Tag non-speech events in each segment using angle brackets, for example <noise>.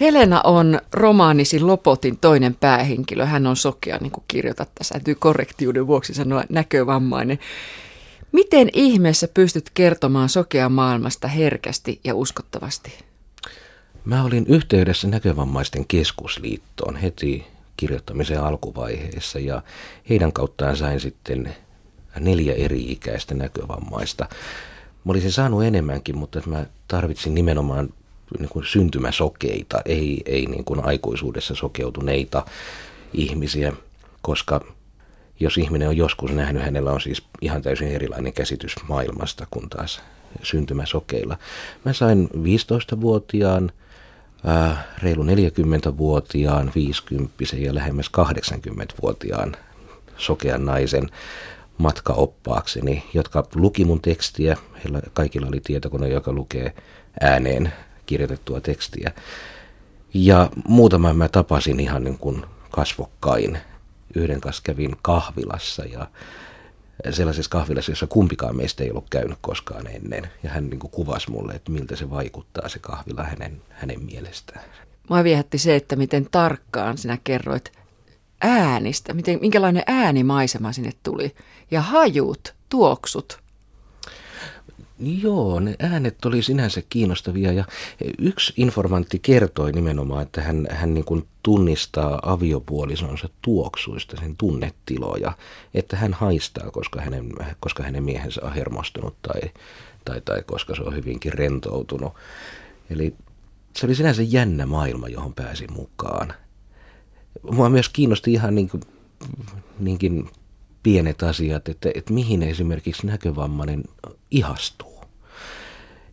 Helena on romaanisi Lopotin toinen päähenkilö. Hän on sokea, niin kuin kirjoitat tässä. Täytyy korrektiuden vuoksi sanoa näkövammainen. Miten ihmeessä pystyt kertomaan sokea maailmasta herkästi ja uskottavasti? Mä olin yhteydessä näkövammaisten keskusliittoon heti kirjoittamisen alkuvaiheessa ja heidän kauttaan sain sitten neljä eri-ikäistä näkövammaista. Mä olisin saanut enemmänkin, mutta mä tarvitsin nimenomaan niin kuin syntymäsokeita, ei, ei niin kuin aikuisuudessa sokeutuneita ihmisiä, koska jos ihminen on joskus nähnyt, hänellä on siis ihan täysin erilainen käsitys maailmasta kuin taas syntymäsokeilla. Mä sain 15-vuotiaan, ää, reilu 40-vuotiaan, 50 ja lähemmäs 80-vuotiaan sokean naisen matkaoppaakseni, jotka luki mun tekstiä. Heillä kaikilla oli tietokone, joka lukee ääneen kirjoitettua tekstiä. Ja muutaman mä tapasin ihan niin kuin kasvokkain. Yhden kanssa kävin kahvilassa ja sellaisessa kahvilassa, jossa kumpikaan meistä ei ollut käynyt koskaan ennen. Ja hän niin kuin kuvasi mulle, että miltä se vaikuttaa se kahvila hänen, hänen mielestään. Mua viehätti se, että miten tarkkaan sinä kerroit äänistä, miten, minkälainen äänimaisema sinne tuli. Ja hajut, tuoksut. Joo, ne äänet oli sinänsä kiinnostavia ja yksi informantti kertoi nimenomaan, että hän, hän niin kuin tunnistaa aviopuolisonsa tuoksuista, sen tunnetiloja, että hän haistaa, koska hänen, koska hänen miehensä on hermostunut tai, tai, tai koska se on hyvinkin rentoutunut. Eli se oli sinänsä jännä maailma, johon pääsin mukaan. Mua myös kiinnosti ihan niin kuin, niinkin pienet asiat, että, että mihin esimerkiksi näkövammainen ihastuu.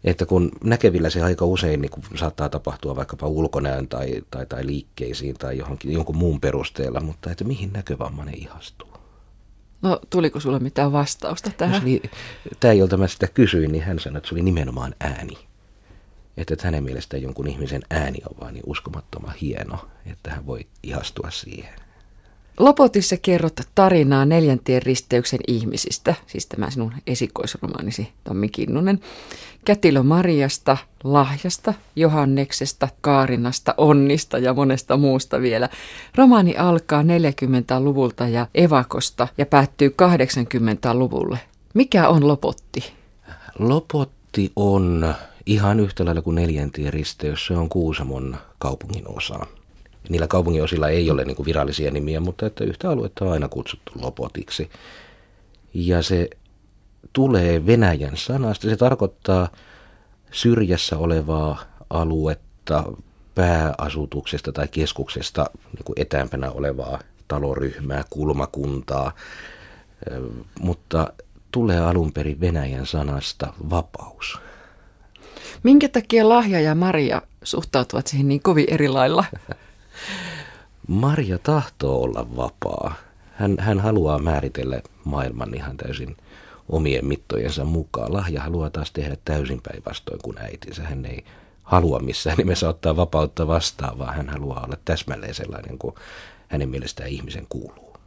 Että kun näkevillä se aika usein niin saattaa tapahtua vaikkapa ulkonäön tai, tai, tai liikkeisiin tai johonkin, jonkun muun perusteella, mutta että mihin näkövammainen ihastuu. No tuliko sulle mitään vastausta tähän? No, tämä, jolta mä sitä kysyin, niin hän sanoi, että se oli nimenomaan ääni. Että, että hänen mielestään jonkun ihmisen ääni on vaan niin uskomattoman hieno, että hän voi ihastua siihen. Lopotissa kerrot tarinaa neljäntien risteyksen ihmisistä, siis tämä sinun esikoisromaanisi Tommi Kinnunen. Kätilö Mariasta, Lahjasta, Johanneksesta, Kaarinasta, Onnista ja monesta muusta vielä. Romaani alkaa 40-luvulta ja evakosta ja päättyy 80-luvulle. Mikä on Lopotti? Lopotti on ihan yhtä lailla kuin neljäntien risteys, se on Kuusamon kaupungin osa niillä kaupungin osilla ei ole niin kuin virallisia nimiä, mutta että yhtä aluetta on aina kutsuttu Lopotiksi. Ja se tulee Venäjän sanasta. Se tarkoittaa syrjässä olevaa aluetta pääasutuksesta tai keskuksesta niin kuin etäämpänä olevaa taloryhmää, kulmakuntaa, mutta tulee alun perin Venäjän sanasta vapaus. Minkä takia Lahja ja Maria suhtautuvat siihen niin kovin eri lailla? <laughs> Maria tahtoo olla vapaa. Hän, hän haluaa määritellä maailman ihan täysin omien mittojensa mukaan. Lahja haluaa taas tehdä täysin päinvastoin kuin äitinsä. Hän ei halua missään nimessä ottaa vapautta vastaan, vaan hän haluaa olla täsmälleen sellainen kuin hänen mielestään ihmisen kuuluu.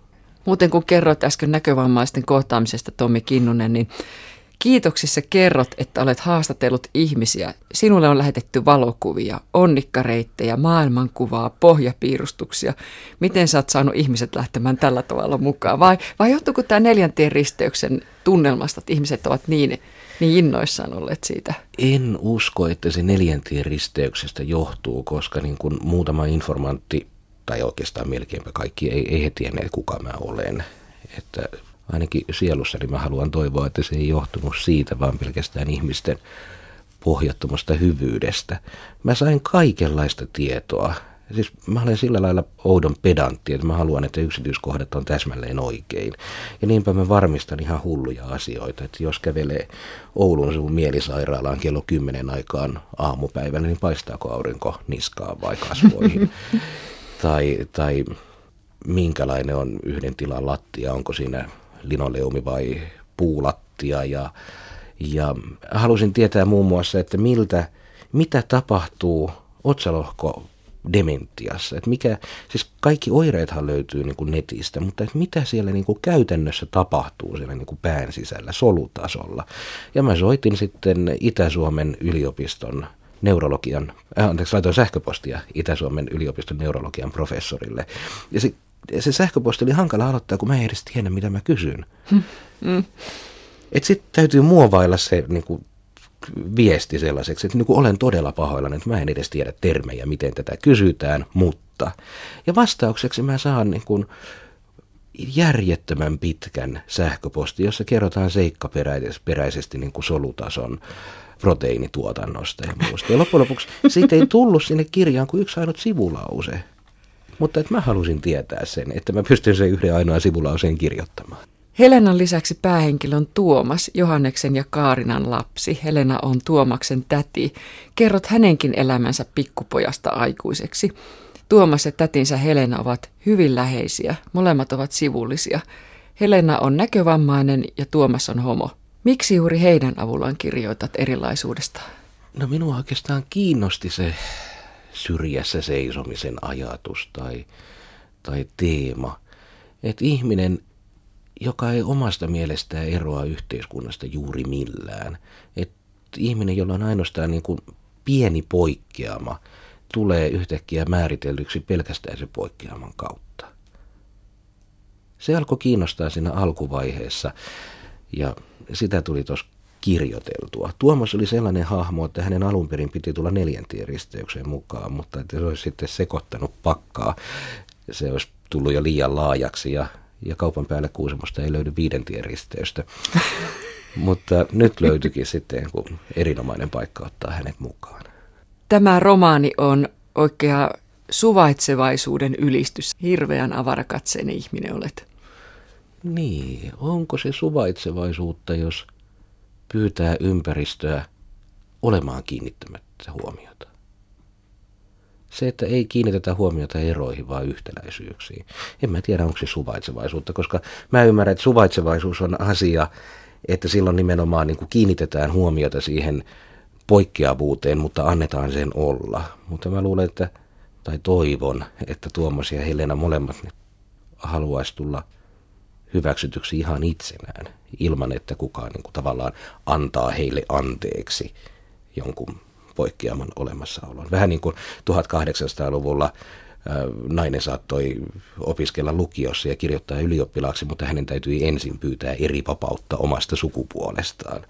Muuten kun kerroit äsken näkövammaisten kohtaamisesta Tommi Kinnunen, niin Kiitoksissa kerrot, että olet haastatellut ihmisiä. Sinulle on lähetetty valokuvia, onnikkareittejä, maailmankuvaa, pohjapiirustuksia. Miten sä oot saanut ihmiset lähtemään tällä tavalla mukaan? Vai, vai johtuuko tämä neljäntien risteyksen tunnelmasta, että ihmiset ovat niin, niin innoissaan olleet siitä? En usko, että se neljäntien risteyksestä johtuu, koska niin kuin muutama informantti, tai oikeastaan melkeinpä kaikki, ei, ei he tienneet kuka mä olen. Että ainakin sielussani mä haluan toivoa, että se ei johtunut siitä, vaan pelkästään ihmisten pohjattomasta hyvyydestä. Mä sain kaikenlaista tietoa. Siis mä olen sillä lailla oudon pedantti, että mä haluan, että yksityiskohdat on täsmälleen oikein. Ja niinpä mä varmistan ihan hulluja asioita, että jos kävelee Oulun suvun mielisairaalaan kello 10 aikaan aamupäivällä, niin paistaako aurinko niskaan vai kasvoihin? <laughs> tai, tai minkälainen on yhden tilan lattia, onko siinä linoleumi vai puulattia ja, ja halusin tietää muun muassa, että miltä, mitä tapahtuu otsalohko dementiassa. Että mikä, siis kaikki oireethan löytyy niin kuin netistä, mutta että mitä siellä niin kuin käytännössä tapahtuu siellä niin kuin pään sisällä, solutasolla. Ja mä soitin sitten Itä-Suomen yliopiston neurologian, äh, anteeksi, laitoin sähköpostia Itä-Suomen yliopiston neurologian professorille. Ja se, se sähköposti oli hankala aloittaa, kun mä en edes tiedä, mitä mä kysyn. <laughs> Mm. Että sitten täytyy muovailla se niin kuin, viesti sellaiseksi, että niin kuin olen todella pahoillani, että mä en edes tiedä termejä, miten tätä kysytään, mutta. Ja vastaukseksi mä saan niin kuin, järjettömän pitkän sähköposti, jossa kerrotaan seikkaperäisesti niin kuin solutason proteiinituotannosta ja muusta. Ja loppujen lopuksi siitä ei tullut sinne kirjaan kuin yksi ainut sivulause. Mutta että mä halusin tietää sen, että mä pystyn sen yhden ainoan sivulauseen kirjoittamaan. Helenan lisäksi päähenkilö on Tuomas, Johanneksen ja Kaarinan lapsi. Helena on Tuomaksen täti. Kerrot hänenkin elämänsä pikkupojasta aikuiseksi. Tuomas ja tätinsä Helena ovat hyvin läheisiä. Molemmat ovat sivullisia. Helena on näkövammainen ja Tuomas on homo. Miksi juuri heidän avullaan kirjoitat erilaisuudesta? No minua oikeastaan kiinnosti se syrjässä seisomisen ajatus tai, tai teema. Että ihminen, joka ei omasta mielestään eroa yhteiskunnasta juuri millään. Että ihminen, jolla on ainoastaan niin kuin pieni poikkeama, tulee yhtäkkiä määritellyksi pelkästään se poikkeaman kautta. Se alkoi kiinnostaa siinä alkuvaiheessa ja sitä tuli tuossa kirjoiteltua. Tuomas oli sellainen hahmo, että hänen alun perin piti tulla neljäntien risteykseen mukaan, mutta että se olisi sitten sekoittanut pakkaa. Se olisi tullut jo liian laajaksi ja, ja kaupan päälle Kuusamosta ei löydy viidentien risteystä. <laughs> mutta nyt löytyikin sitten kun erinomainen paikka ottaa hänet mukaan. Tämä romaani on oikea suvaitsevaisuuden ylistys. Hirveän avarakatseinen ihminen olet. Niin, onko se suvaitsevaisuutta, jos pyytää ympäristöä olemaan kiinnittämättä huomiota? Se, että ei kiinnitetä huomiota eroihin, vaan yhtäläisyyksiin. En mä tiedä, onko se suvaitsevaisuutta, koska mä ymmärrän, että suvaitsevaisuus on asia, että silloin nimenomaan niin kuin kiinnitetään huomiota siihen poikkeavuuteen, mutta annetaan sen olla. Mutta mä luulen, että, tai toivon, että Tuomas ja Helena molemmat haluaisi tulla – hyväksytyksi ihan itsenään, ilman että kukaan niin kuin, tavallaan antaa heille anteeksi jonkun poikkeaman olemassaolon. Vähän niin kuin 1800-luvulla nainen saattoi opiskella lukiossa ja kirjoittaa ylioppilaaksi, mutta hänen täytyi ensin pyytää eri vapautta omasta sukupuolestaan.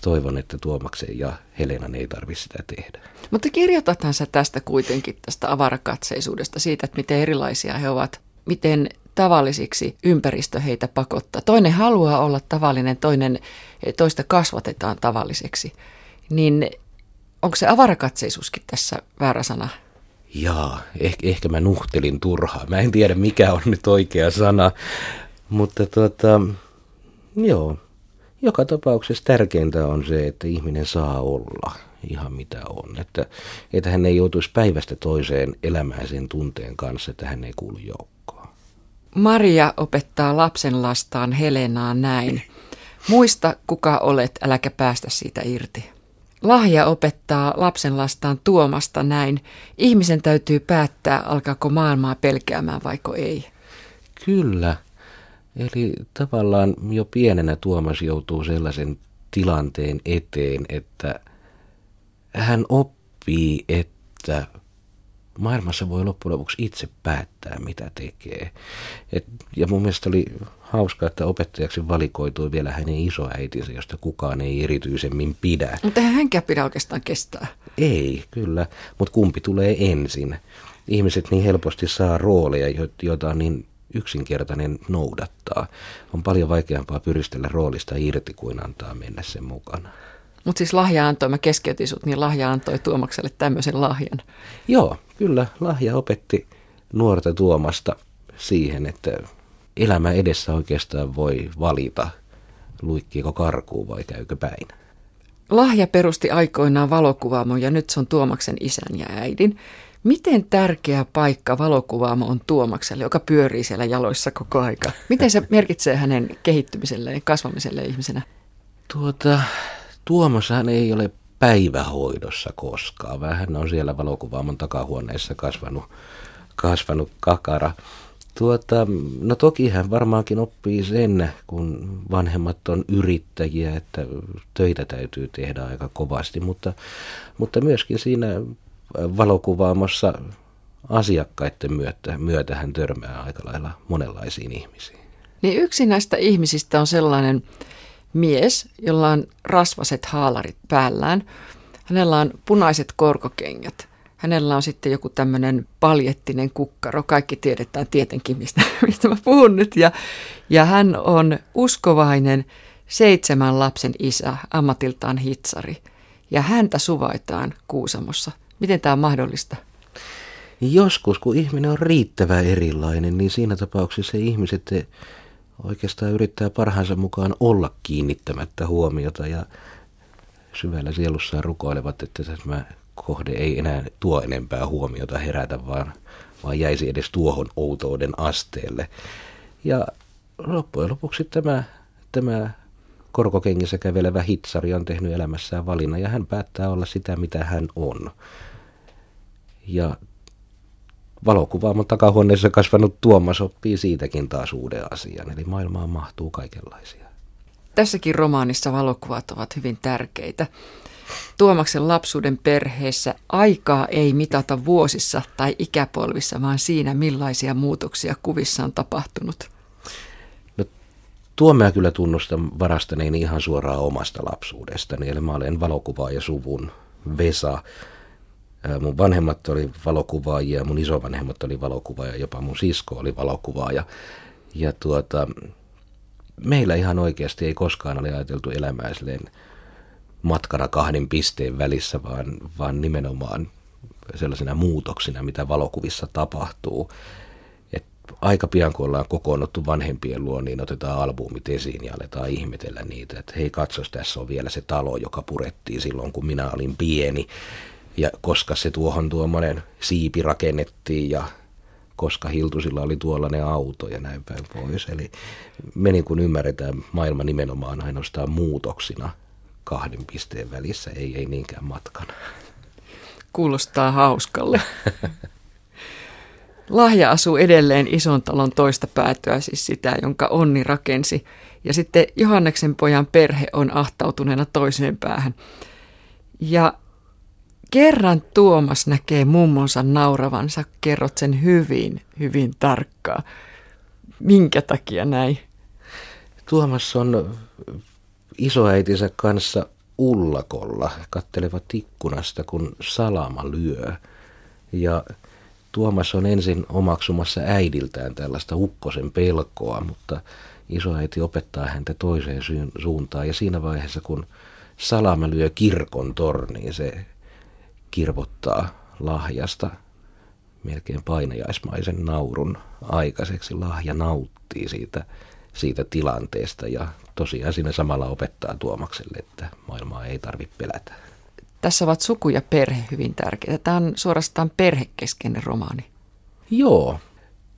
Toivon, että Tuomaksen ja Helenan ei tarvitse sitä tehdä. Mutta kirjoitathan sä tästä kuitenkin, tästä avarakatseisuudesta, siitä, että miten erilaisia he ovat, miten tavallisiksi ympäristö heitä pakottaa. Toinen haluaa olla tavallinen, toinen, toista kasvatetaan tavalliseksi. Niin onko se avarakatseisuuskin tässä väärä sana? Jaa, ehkä, ehkä mä nuhtelin turhaa. Mä en tiedä mikä on nyt oikea sana, mutta tuota, joo. Joka tapauksessa tärkeintä on se, että ihminen saa olla ihan mitä on. Että, että hän ei joutuisi päivästä toiseen elämään sen tunteen kanssa, että hän ei kuulu joukkoon. Maria opettaa lapsen lastaan Helenaa näin. Muista, kuka olet, äläkä päästä siitä irti. Lahja opettaa lapsen lastaan Tuomasta näin. Ihmisen täytyy päättää, alkaako maailmaa pelkäämään vaiko ei. Kyllä. Eli tavallaan jo pienenä Tuomas joutuu sellaisen tilanteen eteen, että hän oppii, että maailmassa voi loppujen lopuksi itse päättää, mitä tekee. Et, ja mun mielestä oli hauska, että opettajaksi valikoitui vielä hänen isoäitinsä, josta kukaan ei erityisemmin pidä. Mutta eihän hänkään pidä oikeastaan kestää. Ei, kyllä. Mutta kumpi tulee ensin? Ihmiset niin helposti saa rooleja, joita on niin yksinkertainen noudattaa. On paljon vaikeampaa pyristellä roolista irti kuin antaa mennä sen mukana. Mutta siis lahja antoi, mä keskeytin sut, niin lahja antoi Tuomakselle tämmöisen lahjan. Joo, kyllä lahja opetti nuorta Tuomasta siihen, että elämä edessä oikeastaan voi valita, luikkiiko karkuun vai käykö päin. Lahja perusti aikoinaan valokuvaamon ja nyt se on Tuomaksen isän ja äidin. Miten tärkeä paikka valokuvaamo on Tuomakselle, joka pyörii siellä jaloissa koko aika? Miten se <laughs> merkitsee hänen kehittymiselleen ja kasvamiselle ihmisenä? Tuota, Tuomashan ei ole päivähoidossa koskaan. Vähän on siellä valokuvaamon takahuoneessa kasvanut, kasvanut kakara. Tuota, no toki hän varmaankin oppii sen, kun vanhemmat on yrittäjiä, että töitä täytyy tehdä aika kovasti, mutta, mutta myöskin siinä valokuvaamassa asiakkaiden myötä, myötä hän törmää aika lailla monenlaisiin ihmisiin. Niin yksi näistä ihmisistä on sellainen mies, jolla on rasvaset haalarit päällään. Hänellä on punaiset korkokengät. Hänellä on sitten joku tämmöinen paljettinen kukkaro. Kaikki tiedetään tietenkin, mistä, <laughs> mistä mä puhun nyt. Ja, ja hän on uskovainen seitsemän lapsen isä, ammatiltaan hitsari. Ja häntä suvaitaan Kuusamossa. Miten tämä on mahdollista? Joskus, kun ihminen on riittävän erilainen, niin siinä tapauksessa ihmiset oikeastaan yrittää parhaansa mukaan olla kiinnittämättä huomiota ja syvällä sielussaan rukoilevat, että tämä kohde ei enää tuo enempää huomiota herätä, vaan, vaan jäisi edes tuohon outouden asteelle. Ja loppujen lopuksi tämä, tämä korkokengissä kävelevä hitsari on tehnyt elämässään valinnan ja hän päättää olla sitä, mitä hän on. Ja valokuvaamon takahuoneessa kasvanut Tuomas oppii siitäkin taas uuden asian, eli maailmaan mahtuu kaikenlaisia. Tässäkin romaanissa valokuvat ovat hyvin tärkeitä. Tuomaksen lapsuuden perheessä aikaa ei mitata vuosissa tai ikäpolvissa, vaan siinä millaisia muutoksia kuvissa on tapahtunut. No, tuo mä kyllä tunnustan varastaneeni ihan suoraan omasta lapsuudestani, eli mä olen valokuvaaja suvun Vesa. Mun vanhemmat oli valokuvaajia, mun isovanhemmat oli valokuvaajia, jopa mun sisko oli valokuvaaja. Ja tuota, meillä ihan oikeasti ei koskaan ole ajateltu elämää silleen matkana kahden pisteen välissä, vaan, vaan nimenomaan sellaisena muutoksina, mitä valokuvissa tapahtuu. Et aika pian, kun ollaan kokoonnuttu vanhempien luo, niin otetaan albumit esiin ja aletaan ihmetellä niitä, että hei katsos, tässä on vielä se talo, joka purettiin silloin, kun minä olin pieni. Ja koska se tuohon tuommoinen siipi rakennettiin ja koska Hiltusilla oli tuollainen auto ja näin päin pois. Eli me niin kuin ymmärretään maailma nimenomaan ainoastaan muutoksina kahden pisteen välissä, ei, ei niinkään matkana. Kuulostaa hauskalle. Lahja asuu edelleen ison talon toista päätöä, siis sitä, jonka Onni rakensi. Ja sitten Johanneksen pojan perhe on ahtautuneena toiseen päähän. Ja kerran Tuomas näkee mummonsa nauravansa, kerrot sen hyvin, hyvin tarkkaa. Minkä takia näin? Tuomas on isoäitinsä kanssa ullakolla, kattelevat ikkunasta, kun salama lyö. Ja Tuomas on ensin omaksumassa äidiltään tällaista ukkosen pelkoa, mutta isoäiti opettaa häntä toiseen suuntaan. Ja siinä vaiheessa, kun salama lyö kirkon torniin, se kirvottaa lahjasta melkein painajaismaisen naurun aikaiseksi. Lahja nauttii siitä, siitä tilanteesta ja tosiaan siinä samalla opettaa Tuomakselle, että maailmaa ei tarvitse pelätä. Tässä ovat suku ja perhe hyvin tärkeitä. Tämä on suorastaan perhekeskeinen romaani. Joo,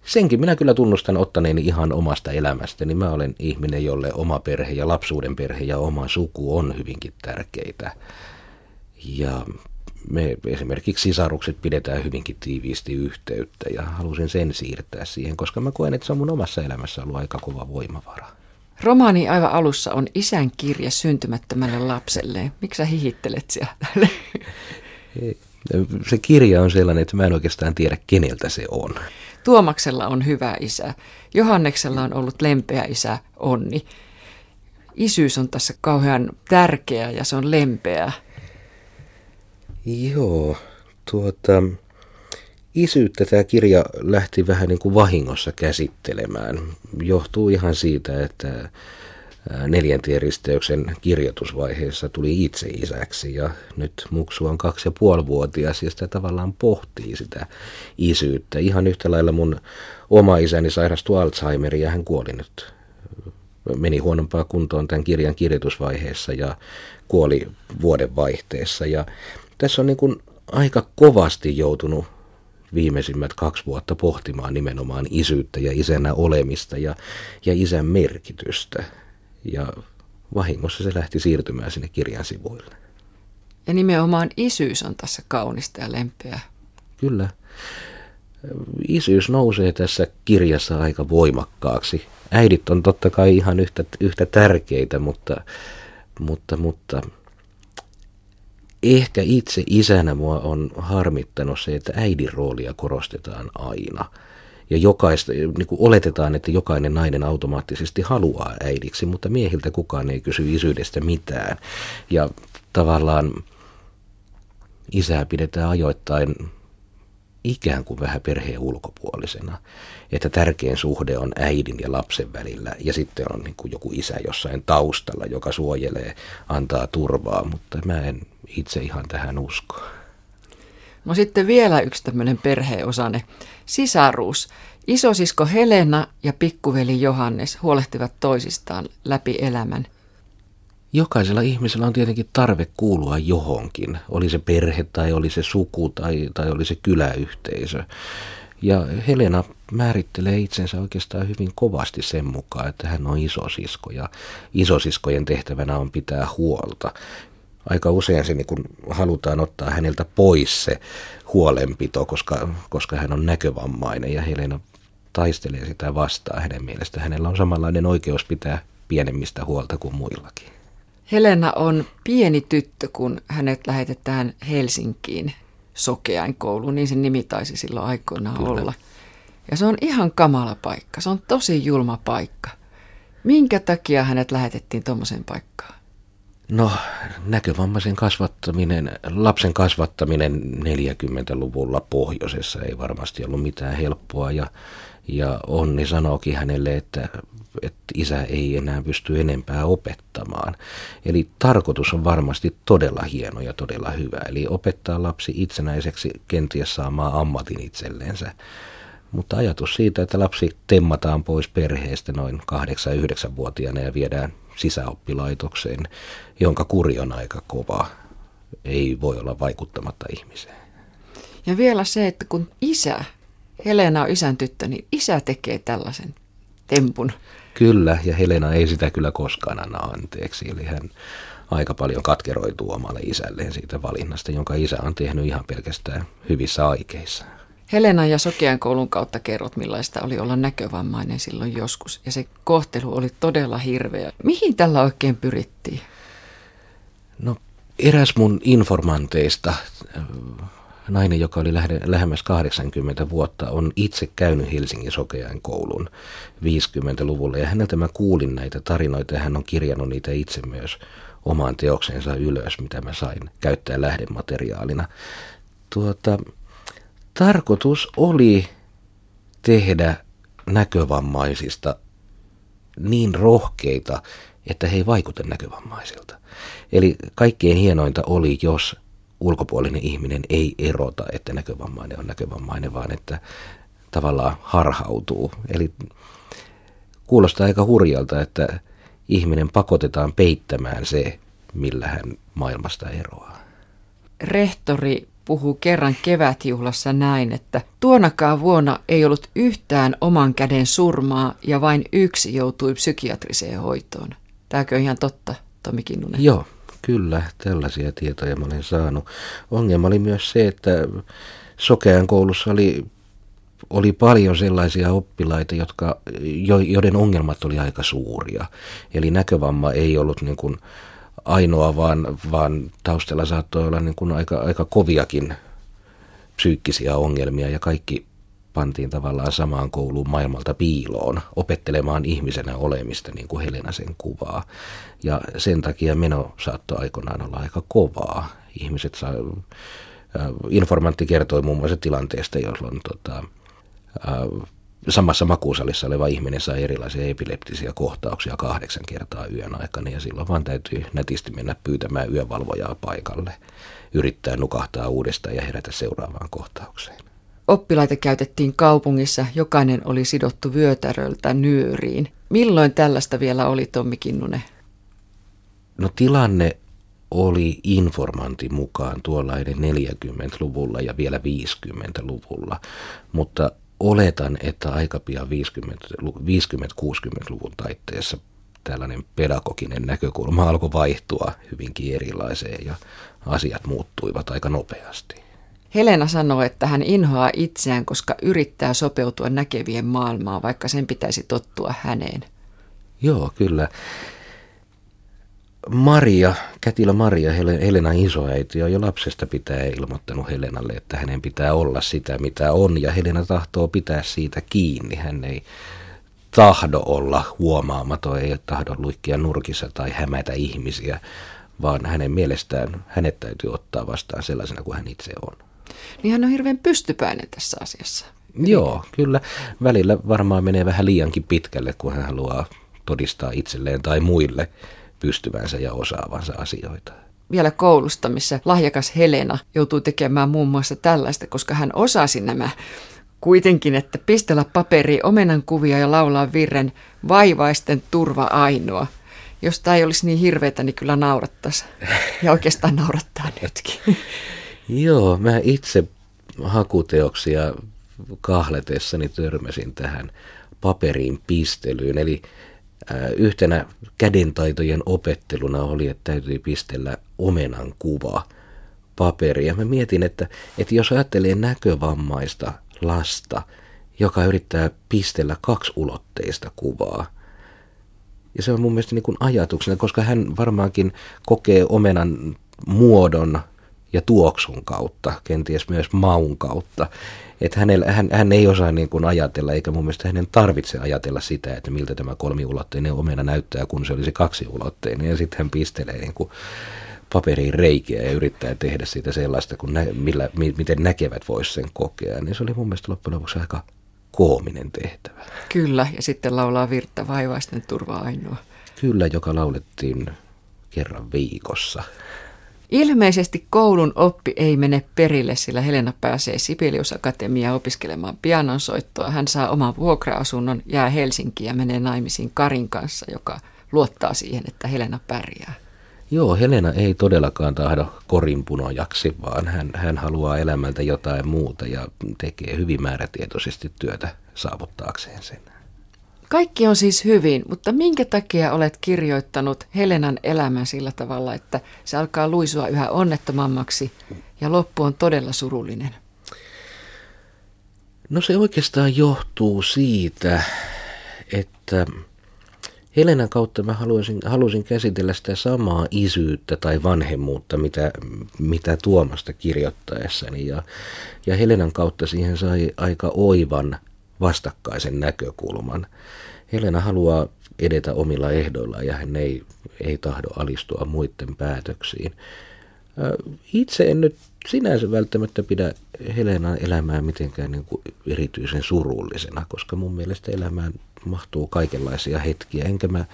senkin minä kyllä tunnustan ottaneeni ihan omasta elämästäni. Mä olen ihminen, jolle oma perhe ja lapsuuden perhe ja oma suku on hyvinkin tärkeitä. Ja me esimerkiksi sisarukset pidetään hyvinkin tiiviisti yhteyttä ja halusin sen siirtää siihen, koska mä koen, että se on mun omassa elämässä ollut aika kova voimavara. Romaani aivan alussa on isän kirja syntymättömälle lapselle. Miksi sä hihittelet siellä? <laughs> Se kirja on sellainen, että mä en oikeastaan tiedä, keneltä se on. Tuomaksella on hyvä isä. Johanneksella on ollut lempeä isä Onni. Isyys on tässä kauhean tärkeä ja se on lempeä. Joo, tuota, isyyttä tämä kirja lähti vähän niin kuin vahingossa käsittelemään. Johtuu ihan siitä, että neljäntien risteyksen kirjoitusvaiheessa tuli itse isäksi ja nyt muksu on kaksi ja puoli vuotias ja sitä tavallaan pohtii sitä isyyttä. Ihan yhtä lailla mun oma isäni sairastui Alzheimeria ja hän kuoli nyt. Meni huonompaa kuntoon tämän kirjan kirjoitusvaiheessa ja kuoli vuoden vaihteessa ja tässä on niin kuin aika kovasti joutunut viimeisimmät kaksi vuotta pohtimaan nimenomaan isyyttä ja isänä olemista ja, ja isän merkitystä. Ja vahingossa se lähti siirtymään sinne kirjan sivuille. Ja nimenomaan isyys on tässä kaunista ja lempeä. Kyllä. isyys nousee tässä kirjassa aika voimakkaaksi. Äidit on totta kai ihan yhtä, yhtä tärkeitä, mutta, mutta, mutta ehkä itse isänä mua on harmittanut se, että äidin roolia korostetaan aina. Ja jokaista, niin kuin oletetaan, että jokainen nainen automaattisesti haluaa äidiksi, mutta miehiltä kukaan ei kysy isyydestä mitään. Ja tavallaan isää pidetään ajoittain ikään kuin vähän perheen ulkopuolisena. Että tärkein suhde on äidin ja lapsen välillä ja sitten on niin kuin joku isä jossain taustalla, joka suojelee, antaa turvaa, mutta mä en itse ihan tähän usko. No sitten vielä yksi tämmöinen perheosane, sisaruus. Isosisko Helena ja pikkuveli Johannes huolehtivat toisistaan läpi elämän – jokaisella ihmisellä on tietenkin tarve kuulua johonkin, oli se perhe tai oli se suku tai, tai oli se kyläyhteisö. Ja Helena määrittelee itsensä oikeastaan hyvin kovasti sen mukaan, että hän on isosisko ja isosiskojen tehtävänä on pitää huolta. Aika usein se niin kun halutaan ottaa häneltä pois se huolenpito, koska, koska hän on näkövammainen ja Helena taistelee sitä vastaan hänen mielestä. Hänellä on samanlainen oikeus pitää pienemmistä huolta kuin muillakin. Helena on pieni tyttö, kun hänet lähetetään Helsinkiin sokeain kouluun, niin sen nimi taisi silloin aikoinaan Kyllä. olla. Ja se on ihan kamala paikka, se on tosi julma paikka. Minkä takia hänet lähetettiin tuommoiseen paikkaan? No, näkövammaisen kasvattaminen, lapsen kasvattaminen 40-luvulla pohjoisessa ei varmasti ollut mitään helppoa ja, ja Onni sanookin hänelle, että että isä ei enää pysty enempää opettamaan. Eli tarkoitus on varmasti todella hieno ja todella hyvä. Eli opettaa lapsi itsenäiseksi kenties saamaan ammatin itselleensä. Mutta ajatus siitä, että lapsi temmataan pois perheestä noin 8-9-vuotiaana ja viedään sisäoppilaitokseen, jonka kuri on aika kova, ei voi olla vaikuttamatta ihmiseen. Ja vielä se, että kun isä, Helena on isän tyttö, niin isä tekee tällaisen tempun. Kyllä, ja Helena ei sitä kyllä koskaan anna anteeksi. Eli hän aika paljon katkeroituu omalle isälleen siitä valinnasta, jonka isä on tehnyt ihan pelkästään hyvissä aikeissa. Helena ja Sokean koulun kautta kerrot, millaista oli olla näkövammainen silloin joskus. Ja se kohtelu oli todella hirveä. Mihin tällä oikein pyrittiin? No eräs mun informanteista nainen, joka oli lähemmäs 80 vuotta, on itse käynyt Helsingin sokeain koulun 50-luvulla. Ja häneltä mä kuulin näitä tarinoita ja hän on kirjannut niitä itse myös omaan teokseensa ylös, mitä mä sain käyttää lähdemateriaalina. Tuota, tarkoitus oli tehdä näkövammaisista niin rohkeita, että he ei vaikuta näkövammaisilta. Eli kaikkein hienointa oli, jos ulkopuolinen ihminen ei erota, että näkövammainen on näkövammainen, vaan että tavallaan harhautuu. Eli kuulostaa aika hurjalta, että ihminen pakotetaan peittämään se, millä hän maailmasta eroaa. Rehtori puhuu kerran kevätjuhlassa näin, että tuonakaan vuonna ei ollut yhtään oman käden surmaa ja vain yksi joutui psykiatriseen hoitoon. Tämäkö ihan totta, Tomi Kinnunen? Joo, Kyllä, tällaisia tietoja mä olen saanut. Ongelma oli myös se, että Sokean koulussa oli, oli paljon sellaisia oppilaita, jotka, jo, joiden ongelmat oli aika suuria. Eli näkövamma ei ollut niin kuin ainoa, vaan, vaan taustalla saattoi olla niin kuin aika, aika koviakin psyykkisiä ongelmia ja kaikki pantiin tavallaan samaan kouluun maailmalta piiloon opettelemaan ihmisenä olemista, niin kuin Helena sen kuvaa. Ja sen takia meno saattoi aikoinaan olla aika kovaa. Ihmiset saa, äh, informantti kertoi muun muassa tilanteesta, jolloin tota, äh, samassa makuusalissa oleva ihminen sai erilaisia epileptisiä kohtauksia kahdeksan kertaa yön aikana ja silloin vaan täytyy nätisti mennä pyytämään yövalvojaa paikalle, yrittää nukahtaa uudestaan ja herätä seuraavaan kohtaukseen. Oppilaita käytettiin kaupungissa, jokainen oli sidottu vyötäröltä nyöriin. Milloin tällaista vielä oli, Tommi Kinnunen? No tilanne oli informanti mukaan tuollainen 40-luvulla ja vielä 50-luvulla, mutta oletan, että aika pian 50-60-luvun taitteessa tällainen pedagoginen näkökulma alkoi vaihtua hyvinkin erilaiseen ja asiat muuttuivat aika nopeasti. Helena sanoo, että hän inhoaa itseään, koska yrittää sopeutua näkevien maailmaan, vaikka sen pitäisi tottua häneen. Joo, kyllä. Maria, kätilö Maria, Helena isoäiti, on jo lapsesta pitää ilmoittanut Helenalle, että hänen pitää olla sitä, mitä on, ja Helena tahtoo pitää siitä kiinni. Hän ei tahdo olla huomaamaton, ei tahdo luikkia nurkissa tai hämätä ihmisiä, vaan hänen mielestään hänet täytyy ottaa vastaan sellaisena kuin hän itse on. Niin hän on hirveän pystypäinen tässä asiassa. Joo, kyllä. Välillä varmaan menee vähän liiankin pitkälle, kun hän haluaa todistaa itselleen tai muille pystyvänsä ja osaavansa asioita. Vielä koulusta, missä lahjakas Helena joutuu tekemään muun muassa tällaista, koska hän osasi nämä kuitenkin, että pistellä paperi omenan kuvia ja laulaa virren vaivaisten turva ainoa. Jos tämä ei olisi niin hirveätä, niin kyllä naurattaisi. Ja oikeastaan naurattaa nytkin. <laughs> Joo, mä itse hakuteoksia kahletessani törmäsin tähän paperiin pistelyyn. Eli yhtenä kädentaitojen opetteluna oli, että täytyy pistellä omenan kuva paperiin. Ja mä mietin, että, että jos ajattelee näkövammaista lasta, joka yrittää pistellä kaksiulotteista kuvaa, ja se on mun mielestä niin kuin ajatuksena, koska hän varmaankin kokee omenan muodon ja tuoksun kautta, kenties myös maun kautta. Että hänellä, hän, hän ei osaa niin kuin ajatella, eikä mun mielestä hänen tarvitse ajatella sitä, että miltä tämä kolmiulotteinen omena näyttää, kun se olisi kaksiulotteinen. Ja sitten hän pistelee niin kuin paperiin reikiä ja yrittää tehdä siitä sellaista, kun nä, millä, miten näkevät vois sen kokea. Niin se oli mun mielestä loppujen lopuksi aika koominen tehtävä. Kyllä, ja sitten laulaa Virtta Vaivaisten turva ainoa. Kyllä, joka laulettiin kerran viikossa. Ilmeisesti koulun oppi ei mene perille, sillä Helena pääsee Sibelius Akatemiaan opiskelemaan pianonsoittoa. Hän saa oman vuokra-asunnon, jää Helsinkiin ja menee naimisiin Karin kanssa, joka luottaa siihen, että Helena pärjää. Joo, Helena ei todellakaan tahdo korinpunojaksi, vaan hän, hän haluaa elämältä jotain muuta ja tekee hyvin määrätietoisesti työtä saavuttaakseen sen. Kaikki on siis hyvin, mutta minkä takia olet kirjoittanut Helenan elämän sillä tavalla, että se alkaa luisua yhä onnettomammaksi ja loppu on todella surullinen? No se oikeastaan johtuu siitä, että Helenan kautta mä haluaisin, halusin käsitellä sitä samaa isyyttä tai vanhemmuutta, mitä, mitä Tuomasta kirjoittaessani. Ja, ja Helenan kautta siihen sai aika oivan vastakkaisen näkökulman. Helena haluaa edetä omilla ehdoillaan ja hän ei, ei tahdo alistua muiden päätöksiin. Itse en nyt sinänsä välttämättä pidä Helenan elämää mitenkään niin kuin erityisen surullisena, koska mun mielestä elämään mahtuu kaikenlaisia hetkiä, enkä mä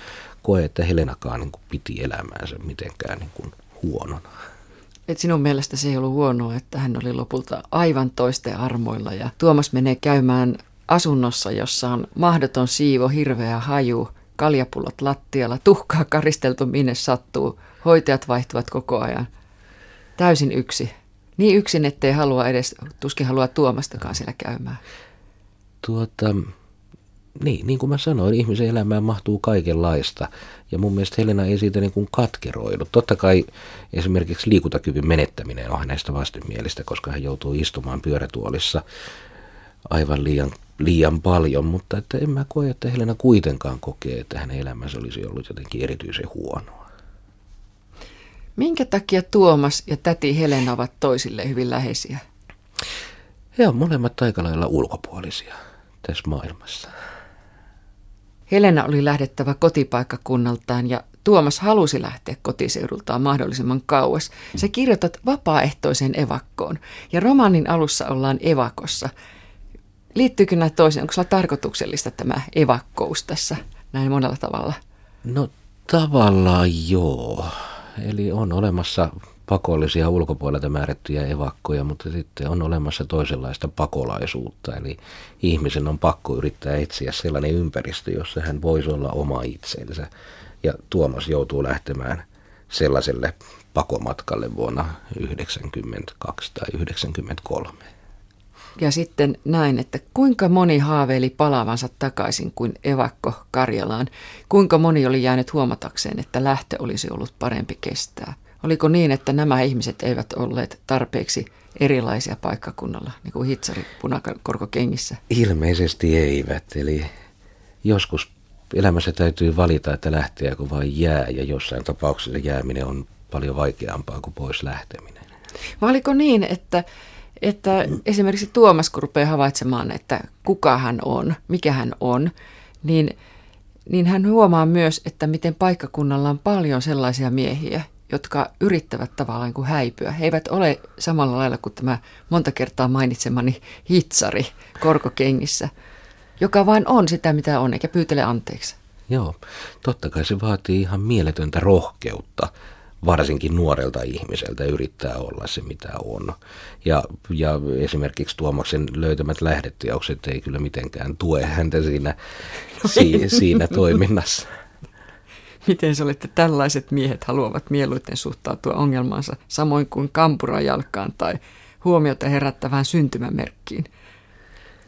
koe, että Helenakaan niin kuin piti elämäänsä mitenkään niin kuin huonona. Et sinun mielestä se ei ollut huonoa, että hän oli lopulta aivan toisten armoilla ja Tuomas menee käymään asunnossa, jossa on mahdoton siivo, hirveä haju, kaljapullot lattialla, tuhkaa karisteltu minne sattuu, hoitajat vaihtuvat koko ajan. Täysin yksi. Niin yksin, ettei halua edes, tuskin halua Tuomastakaan siellä käymään. Tuota, niin, niin kuin mä sanoin, ihmisen elämään mahtuu kaikenlaista. Ja mun mielestä Helena ei siitä niin kuin katkeroinut. Totta kai esimerkiksi liikuntakyvyn menettäminen on hänestä vastenmielistä, koska hän joutuu istumaan pyörätuolissa aivan liian, liian paljon. Mutta että en mä koe, että Helena kuitenkaan kokee, että hänen elämänsä olisi ollut jotenkin erityisen huonoa. Minkä takia Tuomas ja täti Helena ovat toisille hyvin läheisiä? He on molemmat aika lailla ulkopuolisia tässä maailmassa. Helena oli lähdettävä kotipaikkakunnaltaan ja Tuomas halusi lähteä kotiseudultaan mahdollisimman kauas. Se kirjoitat vapaaehtoiseen evakkoon ja romaanin alussa ollaan evakossa. Liittyykö nämä toisiin? Onko sulla tarkoituksellista tämä evakkous tässä näin monella tavalla? No tavallaan joo. Eli on olemassa pakollisia ulkopuolelta määrättyjä evakkoja, mutta sitten on olemassa toisenlaista pakolaisuutta. Eli ihmisen on pakko yrittää etsiä sellainen ympäristö, jossa hän voisi olla oma itsensä. Ja Tuomas joutuu lähtemään sellaiselle pakomatkalle vuonna 1992 tai 1993. Ja sitten näin, että kuinka moni haaveili palaavansa takaisin kuin evakko Karjalaan. Kuinka moni oli jäänyt huomatakseen, että lähtö olisi ollut parempi kestää. Oliko niin, että nämä ihmiset eivät olleet tarpeeksi erilaisia paikkakunnalla, niin kuin hitsari punakorkokengissä? Ilmeisesti eivät, eli joskus elämässä täytyy valita, että lähteä kun vain jää, ja jossain tapauksessa jääminen on paljon vaikeampaa kuin pois lähteminen. Vai oliko niin, että, että esimerkiksi Tuomas, kun rupeaa havaitsemaan, että kuka hän on, mikä hän on, niin, niin hän huomaa myös, että miten paikkakunnalla on paljon sellaisia miehiä, jotka yrittävät tavallaan kuin häipyä. He eivät ole samalla lailla kuin tämä monta kertaa mainitsemani hitsari korkokengissä, joka vain on sitä, mitä on, eikä pyytele anteeksi. Joo, totta kai se vaatii ihan mieletöntä rohkeutta varsinkin nuorelta ihmiseltä yrittää olla se, mitä on. Ja, ja esimerkiksi Tuomaksen löytämät lähdeteokset ei kyllä mitenkään tue häntä siinä, <laughs> si, siinä toiminnassa. Miten se olette tällaiset miehet haluavat mieluiten suhtautua ongelmaansa samoin kuin kampurajalkaan tai huomiota herättävään syntymämerkkiin?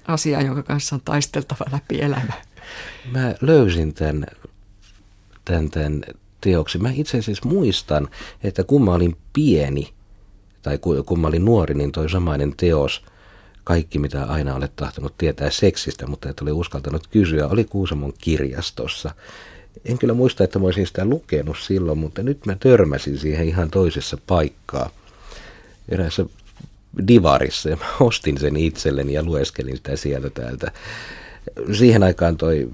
Asia, jonka kanssa on taisteltava läpi elämä. Mä löysin tämän, tämän, tämän teoksi. Mä itse asiassa muistan, että kun mä olin pieni, tai kun mä olin nuori, niin toi samainen teos, kaikki mitä aina olet tahtonut tietää seksistä, mutta et ole uskaltanut kysyä, oli Kuusamon kirjastossa. En kyllä muista, että mä olisin sitä lukenut silloin, mutta nyt mä törmäsin siihen ihan toisessa paikkaa. Eräässä divarissa ja mä ostin sen itselleni ja lueskelin sitä sieltä täältä. Siihen aikaan toi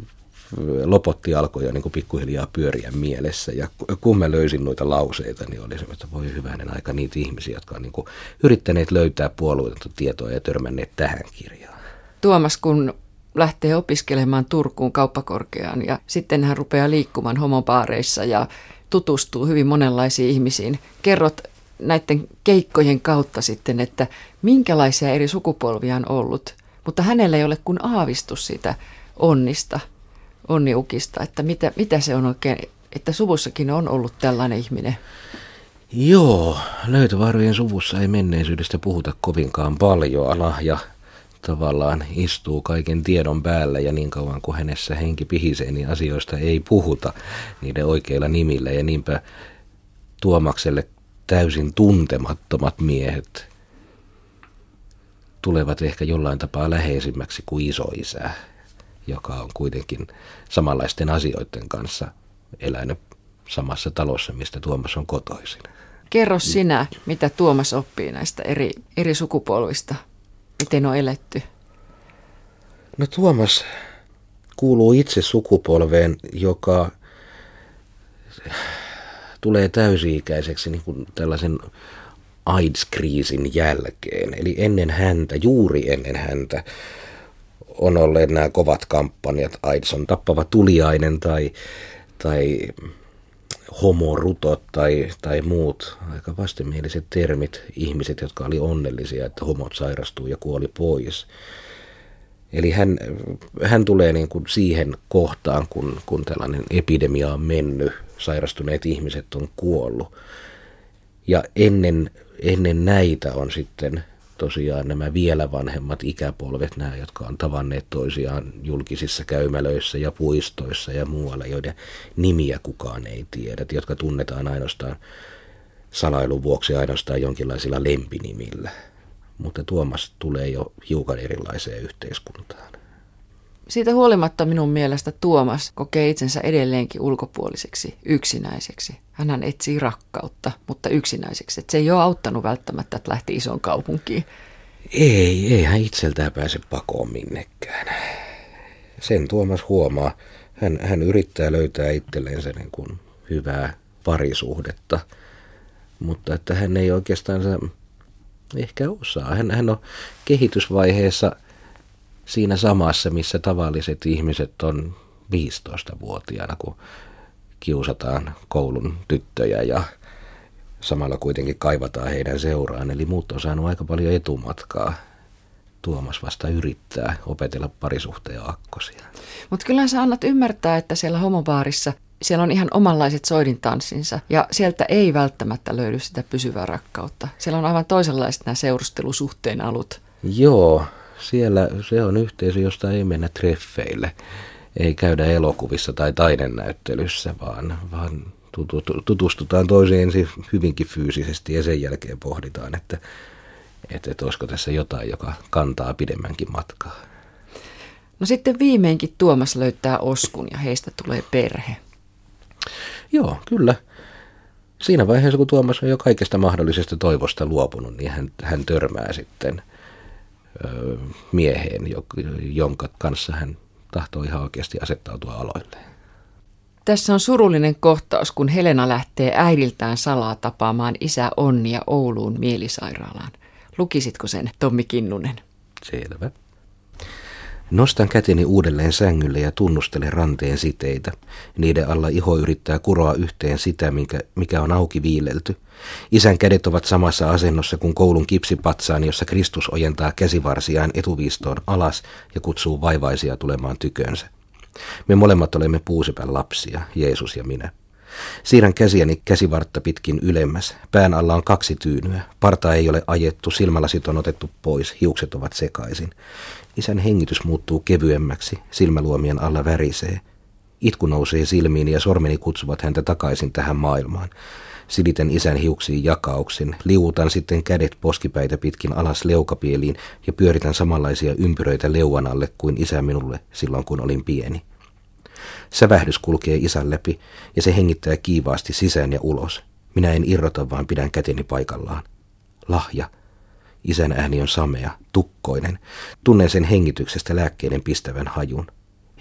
lopotti alkoi jo niin pikkuhiljaa pyöriä mielessä. Ja kun mä löysin noita lauseita, niin oli se, että voi hyvänen aika niitä ihmisiä, jotka on niin yrittäneet löytää puolueetonta tietoa ja törmänneet tähän kirjaan. Tuomas, kun lähtee opiskelemaan Turkuun kauppakorkeaan ja sitten hän rupeaa liikkumaan homopaareissa ja tutustuu hyvin monenlaisiin ihmisiin. Kerrot näiden keikkojen kautta sitten, että minkälaisia eri sukupolvia on ollut, mutta hänellä ei ole kuin aavistus siitä onnista – Onniukista, että mitä, mitä se on oikein, että suvussakin on ollut tällainen ihminen? Joo, löytövarvien suvussa ei menneisyydestä puhuta kovinkaan paljon. Lahja tavallaan istuu kaiken tiedon päällä ja niin kauan kuin hänessä henki pihisee, niin asioista ei puhuta niiden oikeilla nimillä. Ja niinpä Tuomakselle täysin tuntemattomat miehet tulevat ehkä jollain tapaa läheisimmäksi kuin isoisä joka on kuitenkin samanlaisten asioiden kanssa elänyt samassa talossa, mistä Tuomas on kotoisin. Kerro sinä, mitä Tuomas oppii näistä eri, eri sukupolvista. Miten on eletty? No Tuomas kuuluu itse sukupolveen, joka tulee täysi-ikäiseksi niin kuin tällaisen AIDS-kriisin jälkeen. Eli ennen häntä, juuri ennen häntä, on olleet nämä kovat kampanjat, AIDS on tappava tuliainen tai, tai homorutot tai, tai muut aika vastenmieliset termit ihmiset, jotka oli onnellisia, että homot sairastuu ja kuoli pois. Eli hän, hän tulee niin kuin siihen kohtaan, kun, kun tällainen epidemia on mennyt, sairastuneet ihmiset on kuollut. Ja ennen, ennen näitä on sitten tosiaan nämä vielä vanhemmat ikäpolvet, nämä, jotka on tavanneet toisiaan julkisissa käymälöissä ja puistoissa ja muualla, joiden nimiä kukaan ei tiedä, jotka tunnetaan ainoastaan salailun vuoksi ainoastaan jonkinlaisilla lempinimillä. Mutta Tuomas tulee jo hiukan erilaiseen yhteiskuntaan. Siitä huolimatta minun mielestä Tuomas kokee itsensä edelleenkin ulkopuoliseksi, yksinäiseksi. Hän etsii rakkautta, mutta yksinäiseksi. Et se ei ole auttanut välttämättä, että lähti isoon kaupunkiin. Ei, ei hän itseltään pääse pakoon minnekään. Sen Tuomas huomaa. Hän, hän yrittää löytää itselleensä niin kuin hyvää parisuhdetta, mutta että hän ei oikeastaan ehkä osaa. Hän, hän on kehitysvaiheessa siinä samassa, missä tavalliset ihmiset on 15-vuotiaana, kun kiusataan koulun tyttöjä ja samalla kuitenkin kaivataan heidän seuraan. Eli muut on saanut aika paljon etumatkaa. Tuomas vasta yrittää opetella parisuhteen akkosia. Mutta kyllä sä annat ymmärtää, että siellä homobaarissa siellä on ihan omanlaiset soidintanssinsa ja sieltä ei välttämättä löydy sitä pysyvää rakkautta. Siellä on aivan toisenlaiset nämä seurustelusuhteen alut. Joo, siellä se on yhteisö, josta ei mennä treffeille, ei käydä elokuvissa tai taidennäyttelyssä, vaan, vaan tutustutaan toiseen hyvinkin fyysisesti ja sen jälkeen pohditaan, että, että, että olisiko tässä jotain, joka kantaa pidemmänkin matkaa. No sitten viimeinkin Tuomas löytää Oskun ja heistä tulee perhe. Joo, kyllä. Siinä vaiheessa, kun Tuomas on jo kaikesta mahdollisesta toivosta luopunut, niin hän, hän törmää sitten mieheen, jonka kanssa hän tahtoo ihan oikeasti asettautua aloilleen. Tässä on surullinen kohtaus, kun Helena lähtee äidiltään salaa tapaamaan isä Onnia Ouluun mielisairaalaan. Lukisitko sen, Tommi Kinnunen? Selvä. Nostan käteni uudelleen sängylle ja tunnustelen ranteen siteitä. Niiden alla iho yrittää kuroa yhteen sitä, mikä, mikä on auki viilelty. Isän kädet ovat samassa asennossa kuin koulun kipsipatsaan, jossa Kristus ojentaa käsivarsiaan etuviistoon alas ja kutsuu vaivaisia tulemaan tykönsä. Me molemmat olemme puusepän lapsia, Jeesus ja minä. Siirrän käsiäni käsivartta pitkin ylemmäs. Pään alla on kaksi tyynyä. Parta ei ole ajettu, silmälasit on otettu pois, hiukset ovat sekaisin. Isän hengitys muuttuu kevyemmäksi, silmäluomien alla värisee. Itku nousee silmiin ja sormeni kutsuvat häntä takaisin tähän maailmaan. Silitän isän hiuksiin jakauksin, liuutan sitten kädet poskipäitä pitkin alas leukapieliin ja pyöritän samanlaisia ympyröitä leuan alle kuin isä minulle silloin kun olin pieni. Sävähdys kulkee isän läpi ja se hengittää kiivaasti sisään ja ulos. Minä en irrota, vaan pidän käteni paikallaan. Lahja. Isän ääni on samea, tukkoinen. Tunnen sen hengityksestä lääkkeiden pistävän hajun.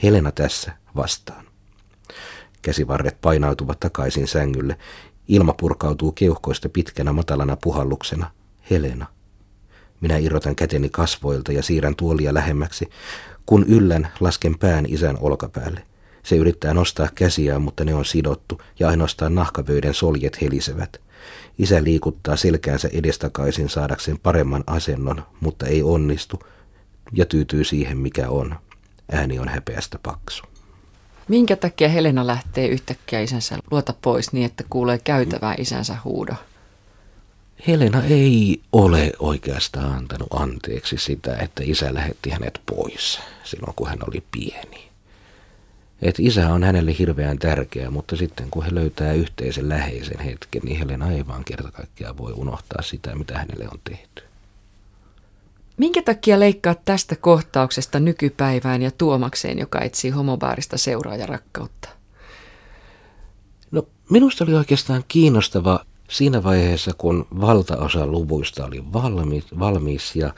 Helena tässä vastaan. Käsivarret painautuvat takaisin sängylle. Ilma purkautuu keuhkoista pitkänä matalana puhalluksena. Helena. Minä irrotan käteni kasvoilta ja siirrän tuolia lähemmäksi. Kun yllän, lasken pään isän olkapäälle. Se yrittää nostaa käsiään, mutta ne on sidottu ja ainoastaan nahkavöiden soljet helisevät. Isä liikuttaa selkäänsä edestakaisin saadakseen paremman asennon, mutta ei onnistu ja tyytyy siihen mikä on. Ääni on häpeästä paksu. Minkä takia Helena lähtee yhtäkkiä isänsä luota pois niin, että kuulee käytävää isänsä huudo? Helena ei ole oikeastaan antanut anteeksi sitä, että isä lähetti hänet pois silloin, kun hän oli pieni. Et isä on hänelle hirveän tärkeä, mutta sitten kun he löytää yhteisen läheisen hetken, niin Helena ei vaan kerta kaikkiaan voi unohtaa sitä, mitä hänelle on tehty. Minkä takia leikkaat tästä kohtauksesta nykypäivään ja Tuomakseen, joka etsii homobaarista seuraa ja rakkautta? No minusta oli oikeastaan kiinnostava siinä vaiheessa, kun valtaosa luvuista oli valmi, valmis ja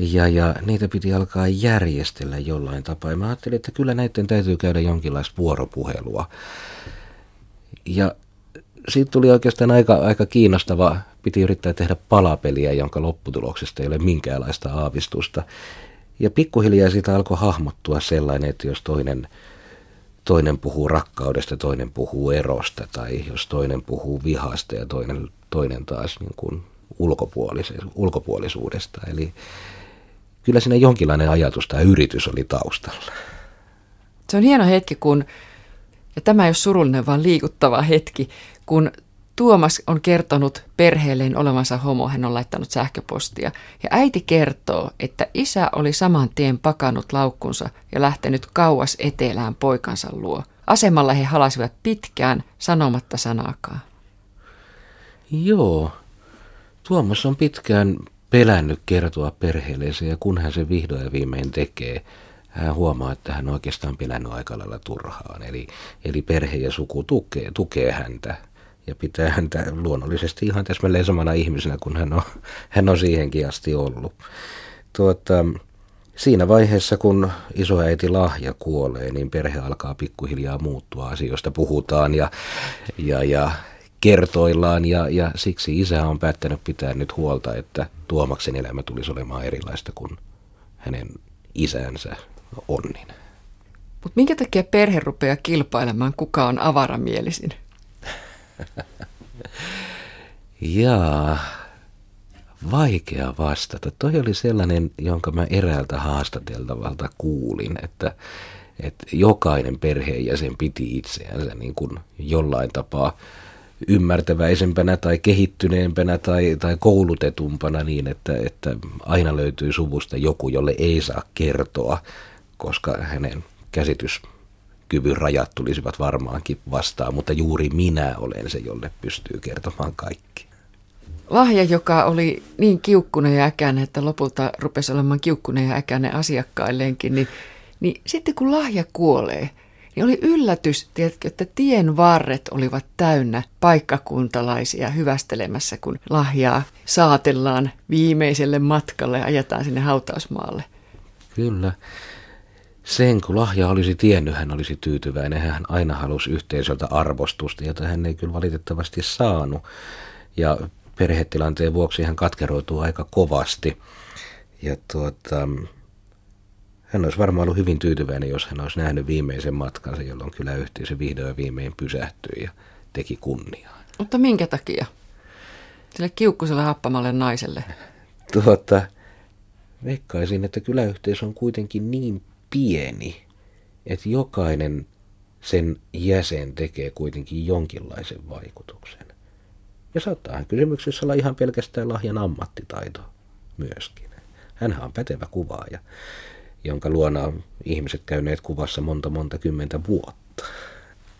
ja, ja niitä piti alkaa järjestellä jollain tapaa. Ja mä ajattelin, että kyllä näiden täytyy käydä jonkinlaista vuoropuhelua. Ja siitä tuli oikeastaan aika, aika kiinnostava. Piti yrittää tehdä palapeliä, jonka lopputuloksesta ei ole minkäänlaista aavistusta. Ja pikkuhiljaa siitä alkoi hahmottua sellainen, että jos toinen, toinen puhuu rakkaudesta, toinen puhuu erosta, tai jos toinen puhuu vihasta ja toinen, toinen taas niin kuin ulkopuolisuudesta. Eli kyllä siinä jonkinlainen ajatus tai yritys oli taustalla. Se on hieno hetki, kun, ja tämä ei ole surullinen, vaan liikuttava hetki, kun Tuomas on kertonut perheelleen olevansa homo, hän on laittanut sähköpostia. Ja äiti kertoo, että isä oli saman tien pakannut laukkunsa ja lähtenyt kauas etelään poikansa luo. Asemalla he halasivat pitkään sanomatta sanaakaan. Joo, Tuomas on pitkään pelännyt kertoa perheelleensä ja kun hän se vihdoin ja viimein tekee, hän huomaa, että hän on oikeastaan pelännyt aika lailla turhaan. Eli, eli perhe ja suku tukee, tukee häntä ja pitää häntä luonnollisesti ihan täsmälleen samana ihmisenä kuin hän on, hän on siihenkin asti ollut. Tuota, siinä vaiheessa, kun isoäiti Lahja kuolee, niin perhe alkaa pikkuhiljaa muuttua, asioista puhutaan ja, ja, ja kertoillaan ja, ja siksi isä on päättänyt pitää nyt huolta, että Tuomaksen elämä tulisi olemaan erilaista kuin hänen isänsä Onnin. Mutta minkä takia perhe rupeaa kilpailemaan, kuka on avaramielisin? <laughs> Jaa, vaikea vastata. Toi oli sellainen, jonka mä eräältä haastateltavalta kuulin, että, että jokainen perheenjäsen piti itseänsä niin kuin jollain tapaa ymmärtäväisempänä tai kehittyneempänä tai, tai koulutetumpana niin, että, että aina löytyy suvusta joku, jolle ei saa kertoa, koska hänen käsitys kyvyn rajat tulisivat varmaankin vastaan, mutta juuri minä olen se, jolle pystyy kertomaan kaikki. Lahja, joka oli niin kiukkunen ja äkäinen, että lopulta rupesi olemaan kiukkunen ja äkäinen asiakkailleenkin, niin, niin sitten kun lahja kuolee, niin oli yllätys, tiedätkö, että tien varret olivat täynnä paikkakuntalaisia hyvästelemässä, kun lahjaa saatellaan viimeiselle matkalle ja ajetaan sinne hautausmaalle. Kyllä. Sen kun lahja olisi tiennyt, hän olisi tyytyväinen. Hän aina halusi yhteisöltä arvostusta, jota hän ei kyllä valitettavasti saanut. Ja perhetilanteen vuoksi hän katkeroituu aika kovasti. Ja tuota, hän olisi varmaan ollut hyvin tyytyväinen, jos hän olisi nähnyt viimeisen matkansa, jolloin kyllä yhteisö vihdoin viimein pysähtyi ja teki kunniaa. Mutta minkä takia? Sille kiukkuselle happamalle naiselle. Tuota, veikkaisin, että kyläyhteisö on kuitenkin niin pieni, että jokainen sen jäsen tekee kuitenkin jonkinlaisen vaikutuksen. Ja saattaa kysymyksessä olla ihan pelkästään lahjan ammattitaito myöskin. Hänhän on pätevä kuvaaja, jonka luona on ihmiset käyneet kuvassa monta monta kymmentä vuotta.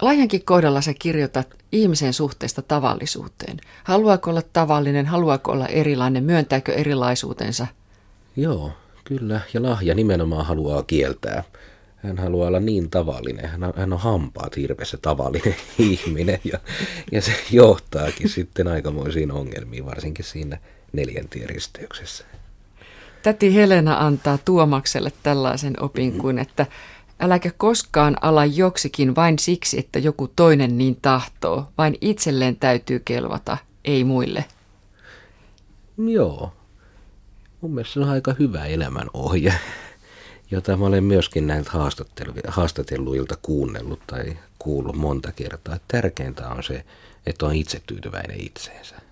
Lahjankin kohdalla sä kirjoitat ihmisen suhteesta tavallisuuteen. Haluaako olla tavallinen, haluaako olla erilainen, myöntääkö erilaisuutensa? Joo, kyllä. Ja lahja nimenomaan haluaa kieltää. Hän haluaa olla niin tavallinen. Hän on, hän on hampaat hirveässä tavallinen <laughs> ihminen ja, ja se johtaakin sitten aikamoisiin ongelmiin, varsinkin siinä neljäntien risteyksessä. Täti Helena antaa Tuomakselle tällaisen opin kuin, että äläkä koskaan ala joksikin vain siksi, että joku toinen niin tahtoo, vain itselleen täytyy kelvata, ei muille. Joo, mun mielestä se on aika hyvä elämänohje, jota mä olen myöskin näiltä haastatelluilta kuunnellut tai kuullut monta kertaa. Tärkeintä on se, että on itse tyytyväinen itseensä.